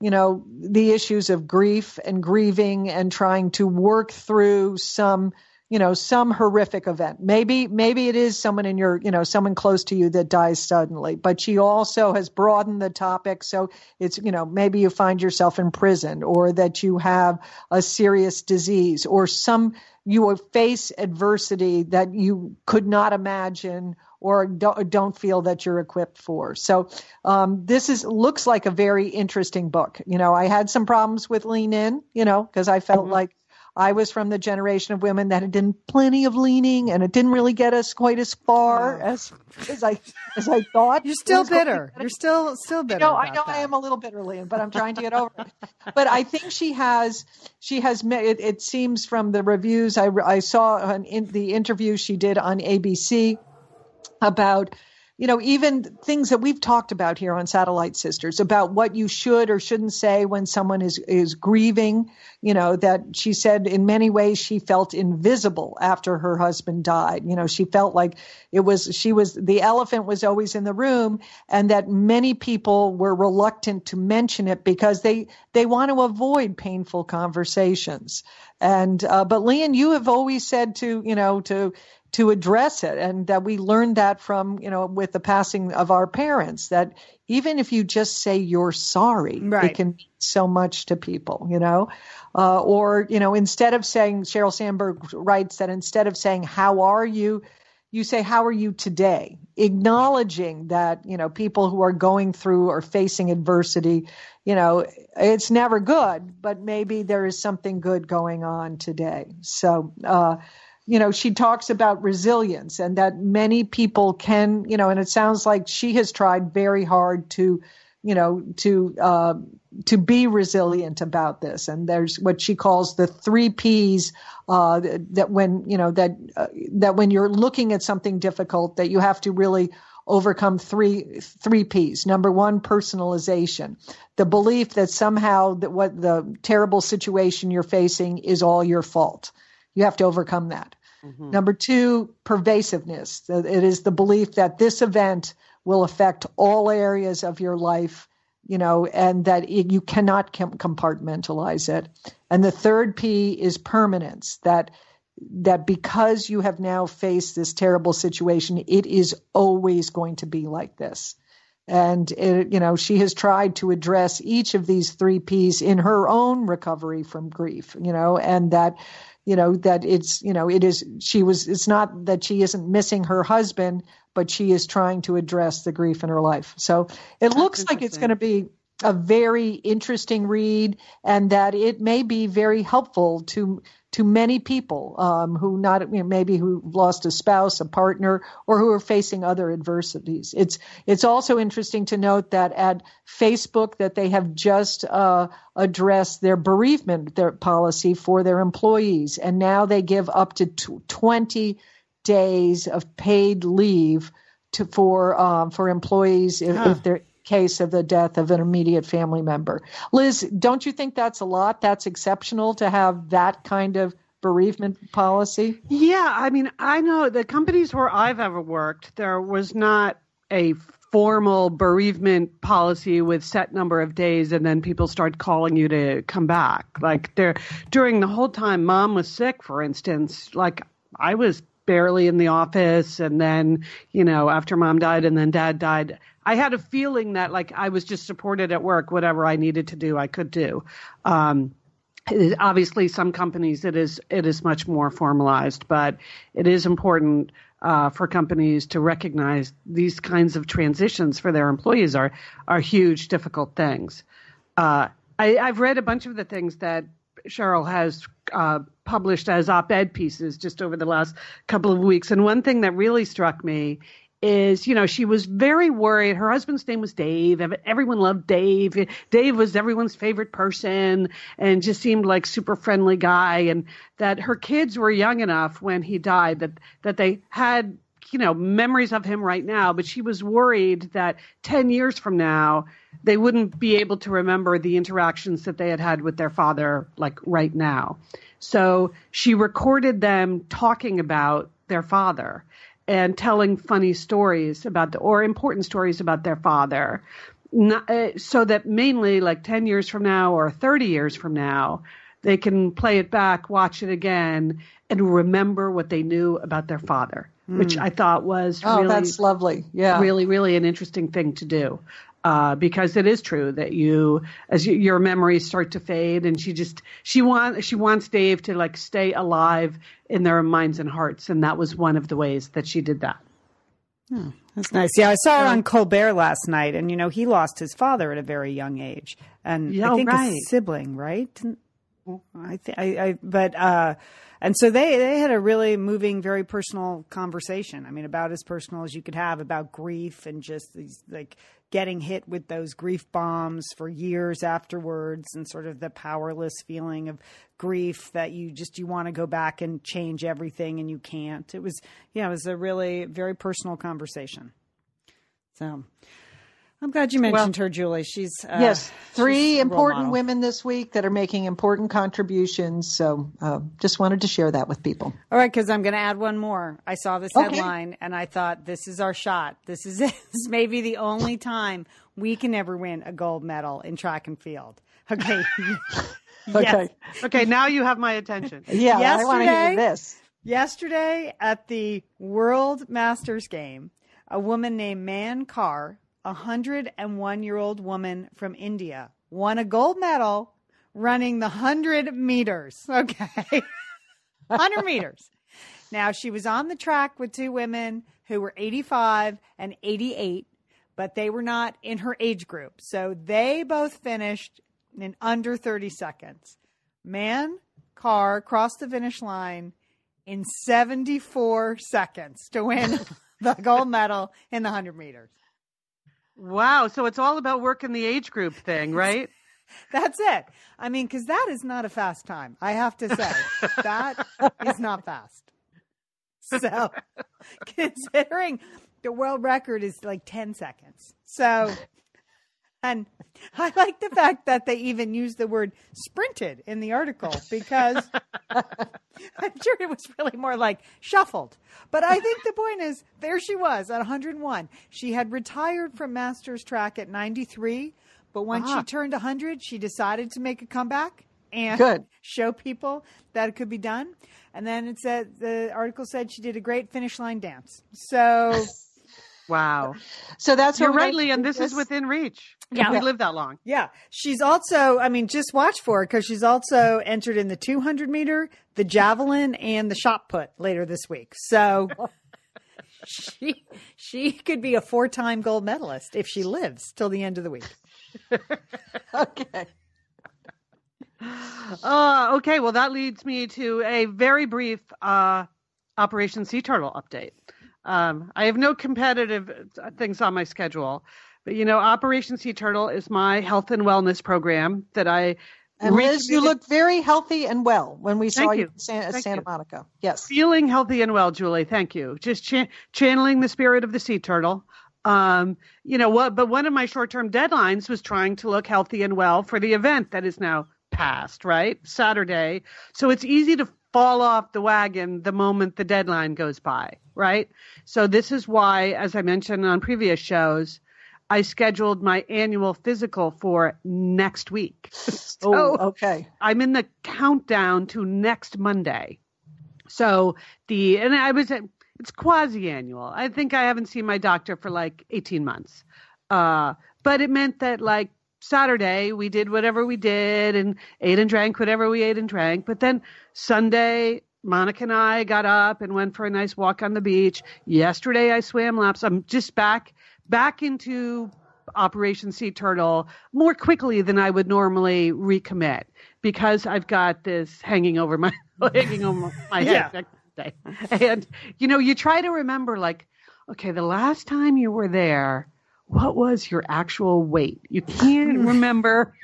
you know the issues of grief and grieving and trying to work through some you know some horrific event maybe maybe it is someone in your you know someone close to you that dies suddenly but she also has broadened the topic so it's you know maybe you find yourself in prison or that you have a serious disease or some you will face adversity that you could not imagine or don't, don't feel that you're equipped for. So um, this is looks like a very interesting book. You know, I had some problems with Lean In, you know, because I felt mm-hmm. like I was from the generation of women that had done plenty of leaning, and it didn't really get us quite as far as as I as I thought. You're still bitter. You're still still bitter. No, I know that. I am a little bitter, but I'm trying to get over it. But I think she has she has it, it seems from the reviews I I saw on in the interview she did on ABC about you know, even things that we've talked about here on Satellite Sisters about what you should or shouldn't say when someone is, is grieving, you know, that she said in many ways she felt invisible after her husband died. You know, she felt like it was, she was, the elephant was always in the room and that many people were reluctant to mention it because they, they want to avoid painful conversations. And, uh, but Lian, you have always said to, you know, to, to address it. And that we learned that from you know with the passing of our parents that even if you just say you're sorry right. it can mean so much to people you know? Uh, or you know instead of saying sheryl sandberg writes that instead of saying how are you? you say how are you today? Acknowledging that you know people who are going through or facing adversity you know it's never good but maybe there is something good going on today. So uh, you know, she talks about resilience and that many people can, you know, and it sounds like she has tried very hard to, you know, to uh, to be resilient about this. And there's what she calls the three P's uh, that when you know that uh, that when you're looking at something difficult, that you have to really overcome three three P's. Number one, personalization, the belief that somehow that what the terrible situation you're facing is all your fault. You have to overcome that. Mm-hmm. Number two, pervasiveness. It is the belief that this event will affect all areas of your life, you know, and that it, you cannot compartmentalize it. And the third P is permanence. That that because you have now faced this terrible situation, it is always going to be like this. And it, you know, she has tried to address each of these three P's in her own recovery from grief. You know, and that you know that it's you know it is she was it's not that she isn't missing her husband but she is trying to address the grief in her life. So it That's looks like it's going to be a very interesting read and that it may be very helpful to to many people um, who not you know, maybe who lost a spouse, a partner, or who are facing other adversities. It's it's also interesting to note that at Facebook that they have just uh, addressed their bereavement their policy for their employees, and now they give up to twenty days of paid leave to for um, for employees if, huh. if they're case of the death of an immediate family member. Liz, don't you think that's a lot? That's exceptional to have that kind of bereavement policy? Yeah, I mean, I know the companies where I've ever worked, there was not a formal bereavement policy with set number of days and then people start calling you to come back like there during the whole time mom was sick for instance like i was barely in the office. And then you know after mom died and then dad died i had a feeling that like i was just supported at work. Whatever i needed to do i could do. Um obviously some companies it is it is much more formalized but it is important uh, for companies to recognize these kinds of transitions for their employees are are huge, difficult things. Uh, I, have read a bunch of the things that Sheryl has uh, published as op-ed pieces just over the last couple of weeks, and one thing that really struck me is, you know, she was very worried. Her husband's name was Dave. Everyone loved Dave. Dave was everyone's favorite person and just seemed like super friendly guy. And that her kids were young enough when he died that, that they had, you know, memories of him right now. But she was worried that 10 years from now, they wouldn't be able to remember the interactions that they had had with their father, like right now. So she recorded them talking about their father and telling funny stories about the, or important stories about their father. Not, uh, so that mainly like 10 years from now or 30 years from now, they can play it back, watch it again, and remember what they knew about their father, mm. which I thought was oh, really, that's lovely. Yeah. Really, really an interesting thing to do uh, because it is true that you, as you, your memories start to fade, and she just she wants she wants Dave to like stay alive in their minds and hearts, and that was one of the ways that she did that. Oh, that's nice. Yeah, I saw her on Colbert last night, and you know he lost his father at a very young age, and yeah, I think right. a sibling, right? I, think I, I, but uh, and so they they had a really moving, very personal conversation. I mean, about as personal as you could have about grief and just these like getting hit with those grief bombs for years afterwards and sort of the powerless feeling of grief that you just you want to go back and change everything and you can't. It was yeah, it was a really very personal conversation. So I'm glad you mentioned well, her, Julie. She's uh, yes, three she's important women this week that are making important contributions. So, uh, just wanted to share that with people. All right, because I'm going to add one more. I saw this okay. headline and I thought this is our shot. This is this may be the only time we can ever win a gold medal in track and field. Okay. okay. Yes. Okay. Now you have my attention. Yeah, yesterday, I want to hear this. Yesterday at the World Masters game, a woman named Man Kaur a 101 year old woman from India won a gold medal running the 100 meters. Okay. 100 meters. Now, she was on the track with two women who were 85 and 88, but they were not in her age group. So they both finished in under 30 seconds. Man, Kaur crossed the finish line in 74 seconds to win the gold medal in the 100 meters. Wow. So it's all about working the age group thing, right? That's it. I mean, because that is not a fast time. I have to say, that is not fast. So, considering the world record is like 10 seconds. So, and I like the fact that they even use the word sprinted in the article because I'm sure it was really more like shuffled. But I think the point is there she was at 101. She had retired from Masters track at 93, but when uh-huh. she turned 100, she decided to make a comeback and Good. show people that it could be done. And then it said the article said she did a great finish line dance. So Wow. So that's you're right, Lee, and this, this is within reach. Yeah, we live that long. Yeah, she's also. I mean, just watch for her because she's also entered in the 200 meter, the javelin, and the shot put later this week. So she she could be a four time gold medalist if she lives till the end of the week. okay. Uh, okay, well, that leads me to a very brief uh, Operation Sea Turtle update. Um, I have no competitive uh, things on my schedule, but you know, Operation Sea Turtle is my health and wellness program that I. And Liz, you look very healthy and well when we saw you, you at Santa you. Monica. Yes, feeling healthy and well, Julie. Thank you. Just cha- channeling the spirit of the sea turtle. Um, you know what? But one of my short-term deadlines was trying to look healthy and well for the event that is now past, right? Saturday. So it's easy to fall off the wagon the moment the deadline goes by, right? So this is why, as I mentioned on previous shows, I scheduled my annual physical for next week. so oh, okay. I'm in the countdown to next Monday. So the and I was at it's quasi annual. I think I haven't seen my doctor for like 18 months. Uh, but it meant that like Saturday we did whatever we did and ate and drank whatever we ate and drank. But then Sunday, Monica and I got up and went for a nice walk on the beach. Yesterday I swam laps. I'm just back back into Operation Sea Turtle more quickly than I would normally recommit because I've got this hanging over my hanging over my head. Yeah. And you know, you try to remember like, okay, the last time you were there, what was your actual weight? You can't remember.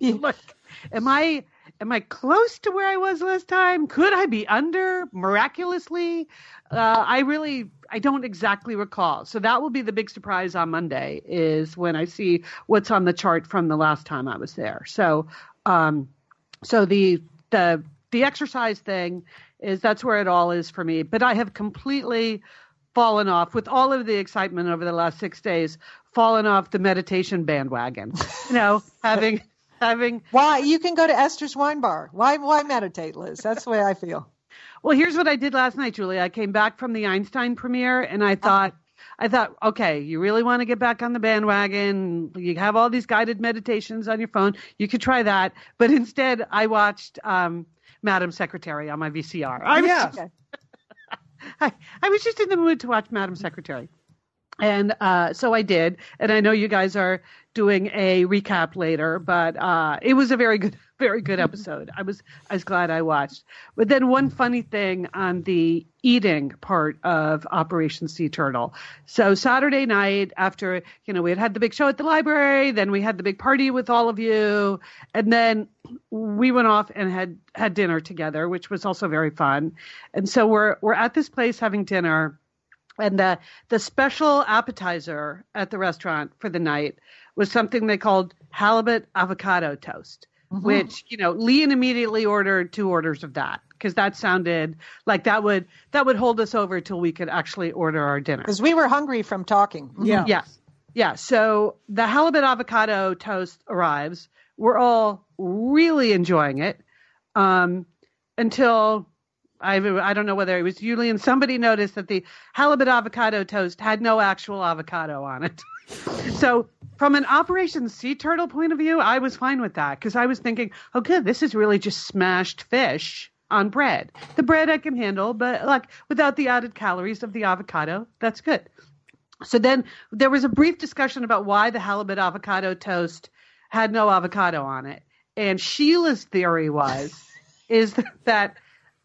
Look, am I am I close to where I was last time? Could I be under miraculously? Uh, I really I don't exactly recall. So that will be the big surprise on Monday is when I see what's on the chart from the last time I was there. So um, so the the the exercise thing is that's where it all is for me. But I have completely fallen off with all of the excitement over the last six days, fallen off the meditation bandwagon. You know, having having why you can go to Esther's wine bar. Why why meditate, Liz? That's the way I feel. Well, here's what I did last night, Julie. I came back from the Einstein premiere and I thought I thought, okay, you really want to get back on the bandwagon. You have all these guided meditations on your phone. You could try that. But instead, I watched um, Madam Secretary on my VCR. I was, yeah. just, I, I was just in the mood to watch Madam Secretary. And uh, so I did. And I know you guys are doing a recap later, but uh, it was a very good, very good episode. I was, I was glad I watched. But then one funny thing on the eating part of Operation Sea Turtle. So Saturday night, after you know we had had the big show at the library, then we had the big party with all of you, and then we went off and had had dinner together, which was also very fun. And so we're we're at this place having dinner. And the the special appetizer at the restaurant for the night was something they called halibut avocado toast, mm-hmm. which, you know, Lian immediately ordered two orders of that because that sounded like that would that would hold us over till we could actually order our dinner. Because we were hungry from talking. Yeah. Yes. Yeah. So the halibut avocado toast arrives. We're all really enjoying it um, until I I don't know whether it was Julian. somebody noticed that the halibut avocado toast had no actual avocado on it. so from an Operation Sea Turtle point of view, I was fine with that because I was thinking, oh, good, this is really just smashed fish on bread. The bread I can handle, but like without the added calories of the avocado, that's good. So then there was a brief discussion about why the halibut avocado toast had no avocado on it. And Sheila's theory was is that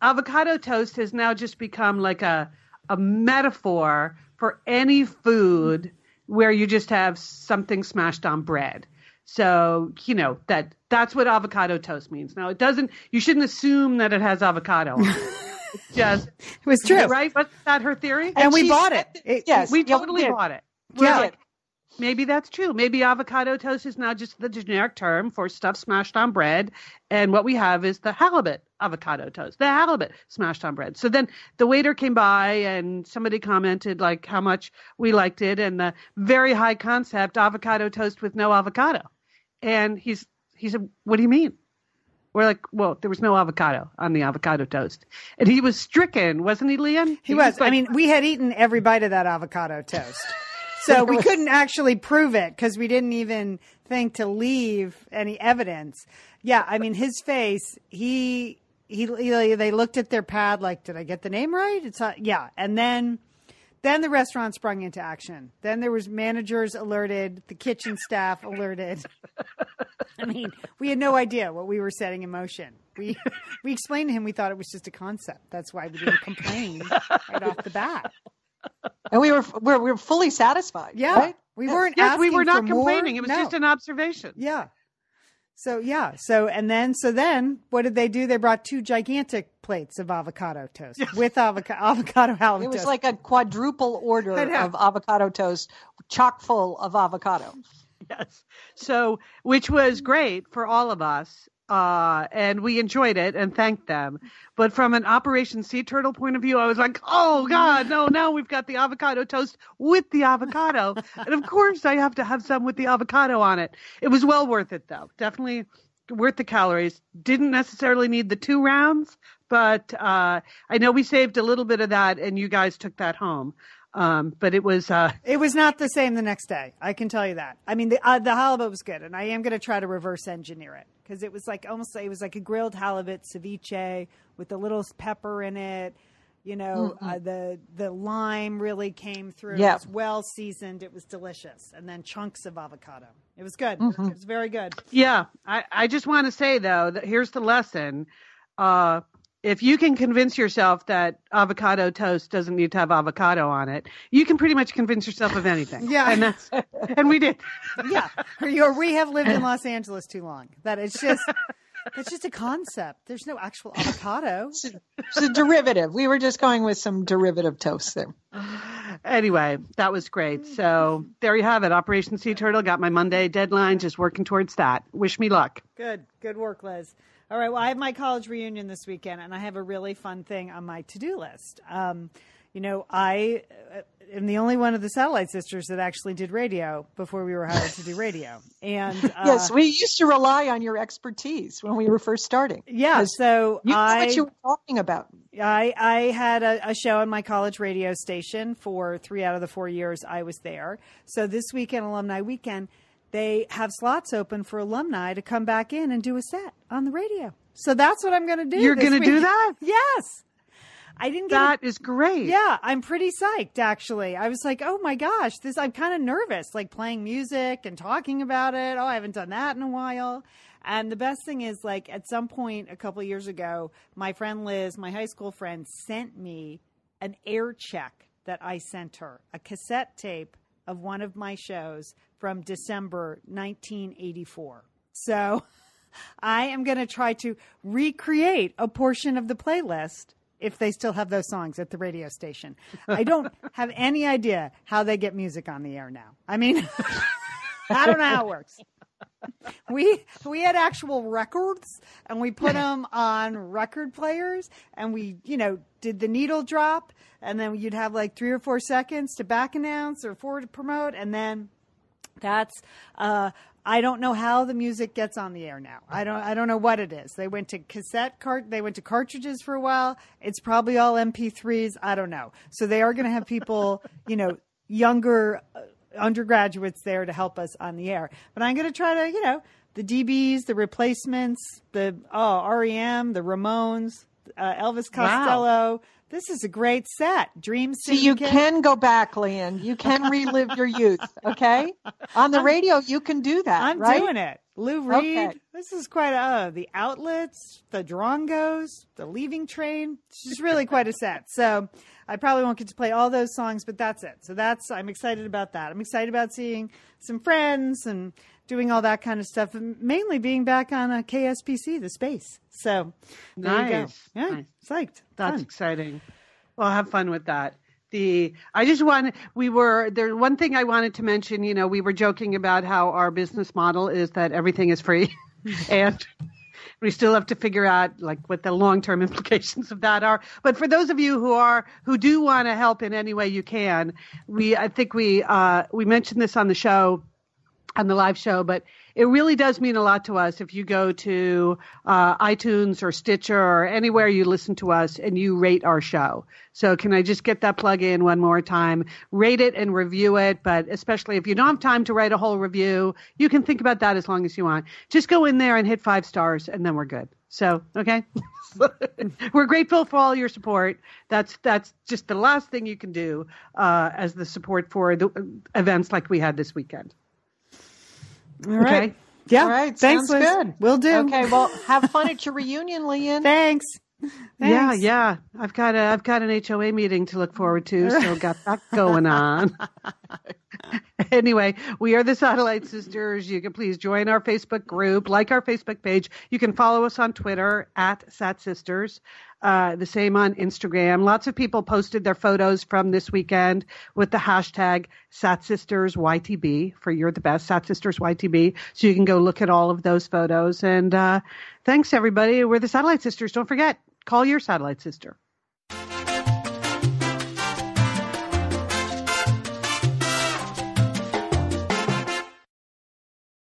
avocado toast has now just become like a a metaphor for any food where you just have something smashed on bread. So, you know, that that's what avocado toast means. Now, it doesn't you shouldn't assume that it has avocado on it. It's just it was true. Right? Was that her theory? And, and we bought it. it. Yes. We totally bought it. We're yeah. Like, maybe that's true. Maybe avocado toast is now just the generic term for stuff smashed on bread. And what we have is the halibut avocado toast, the halibut smashed on bread. So then the waiter came by and somebody commented like how much we liked it and the very high concept avocado toast with no avocado. And he's he said, What do you mean? We're like, well, there was no avocado on the avocado toast. And he was stricken, wasn't he, Lian? He, he was. was like, I mean, we had eaten every bite of that avocado toast. So we couldn't actually prove it because we didn't even think to leave any evidence. Yeah, I mean, his face, he, he, he they looked at their pad like, did I get the name right? It's not, yeah. And then, then the restaurant sprung into action. Then there was managers alerted, the kitchen staff alerted. I mean, we had no idea what we were setting in motion. We we explained to him we thought it was just a concept. That's why we didn't complain right off the bat and we were we were fully satisfied. Yeah, right? we weren't. Yes, we were not complaining. More. It was no. just an observation. Yeah. So yeah, so and then so then what did they do? They brought two gigantic plates of avocado toast with avocado avocado halibut It was toast. like a quadruple order of avocado toast, chock full of avocado. Yes. So, which was great for all of us. Uh, and we enjoyed it and thanked them. But from an Operation Sea Turtle point of view, I was like, oh God, no, now we've got the avocado toast with the avocado. and of course, I have to have some with the avocado on it. It was well worth it, though. Definitely worth the calories. Didn't necessarily need the two rounds, but uh, I know we saved a little bit of that and you guys took that home. Um, but it was, uh, It was not the same the next day. I can tell you that. I mean, the uh, the halibut was good, and I am going to try to reverse engineer it because it was like almost it was like a grilled halibut ceviche with a little pepper in it. You know, uh, the the lime really came through. Yeah. It was well seasoned. It was delicious, and then chunks of avocado. It was good. It was very good. Yeah, I, I just want to say though that here's the lesson. Uh, if you can convince yourself that avocado toast doesn't need to have avocado on it, you can pretty much convince yourself of anything. Yeah. and that's uh, and we did. Yeah, or, we have lived in Los Angeles too long. That it's just it's just a concept. There's no actual avocado. It's a, it's a derivative. We were just going with some derivative toast there. Anyway, that was great. So there you have it. Operation Sea Turtle got my Monday deadline. Just working towards that. Wish me luck. Good, good work, Liz. All right, well, I have my college reunion this weekend, and I have a really fun thing on my to-do list. Um, you know, I uh, am the only one of the Satellite Sisters that actually did radio before we were hired to do radio, and uh, yes, we used to rely on your expertise when we were first starting. Yeah, So You know I, what you were talking about. I, I had a, a show on my college radio station for three out of the four years I was there. So this weekend, alumni weekend, they have slots open for alumni to come back in and do a set on the radio. So that's what I'm going to do. You're gonna do that? Yes. I didn't get That is great. yeah, I'm pretty psyched actually. I was like, "Oh my gosh, this I'm kind of nervous like playing music and talking about it. Oh, I haven't done that in a while." And the best thing is like at some point a couple of years ago, my friend Liz, my high school friend, sent me an air check that I sent her, a cassette tape of one of my shows from December 1984. So, I am going to try to recreate a portion of the playlist if they still have those songs at the radio station. I don't have any idea how they get music on the air now. I mean, I don't know how it works. We we had actual records and we put them on record players and we you know did the needle drop and then you'd have like three or four seconds to back announce or forward promote and then that's uh I don't know how the music gets on the air now. I don't I don't know what it is. They went to cassette cart they went to cartridges for a while. It's probably all MP3s. I don't know. So they are going to have people, you know, younger uh, undergraduates there to help us on the air. But I'm going to try to, you know, the DBs, the replacements, the oh, REM, the Ramones, uh, Elvis Costello. This is a great set. Dream See, you can go back, Lian. You can relive your youth. Okay, on the radio, you can do that. I'm right? doing it. Lou Reed. Okay. This is quite a uh, the outlets, the Drongos, the Leaving Train. It's just really quite a set. So I probably won't get to play all those songs, but that's it. So that's I'm excited about that. I'm excited about seeing some friends and doing all that kind of stuff. Mainly being back on a KSPC, the space. So there you go. Nice. Yeah, Nice. psyched. That's Fun. exciting. Well, have fun with that. The I just want we were there. One thing I wanted to mention, you know, we were joking about how our business model is that everything is free, and we still have to figure out like what the long term implications of that are. But for those of you who are who do want to help in any way you can, we I think we uh, we mentioned this on the show on the live show, but it really does mean a lot to us if you go to uh, iTunes or Stitcher or anywhere you listen to us and you rate our show. So can I just get that plug in one more time? Rate it and review it, but especially if you don't have time to write a whole review, you can think about that as long as you want. Just go in there and hit five stars and then we're good. So, okay. we're grateful for all your support. That's that's just the last thing you can do uh, as the support for the events like we had this weekend. All right. Okay. Yeah. All right, Thanks, sounds Liz. good. We'll do. Okay, well, have fun at your reunion, Lian. Thanks. Yeah, yeah. I've got a I've got an HOA meeting to look forward to, so got that going on. anyway, we are the Satellite Sisters. You can please join our Facebook group, like our Facebook page. You can follow us on Twitter at Sat Sisters. Uh, the same on Instagram. Lots of people posted their photos from this weekend with the hashtag SatSistersYTB for You're the Best, SatSistersYTB. So you can go look at all of those photos. And uh, thanks, everybody. We're the Satellite Sisters. Don't forget, call your Satellite Sister.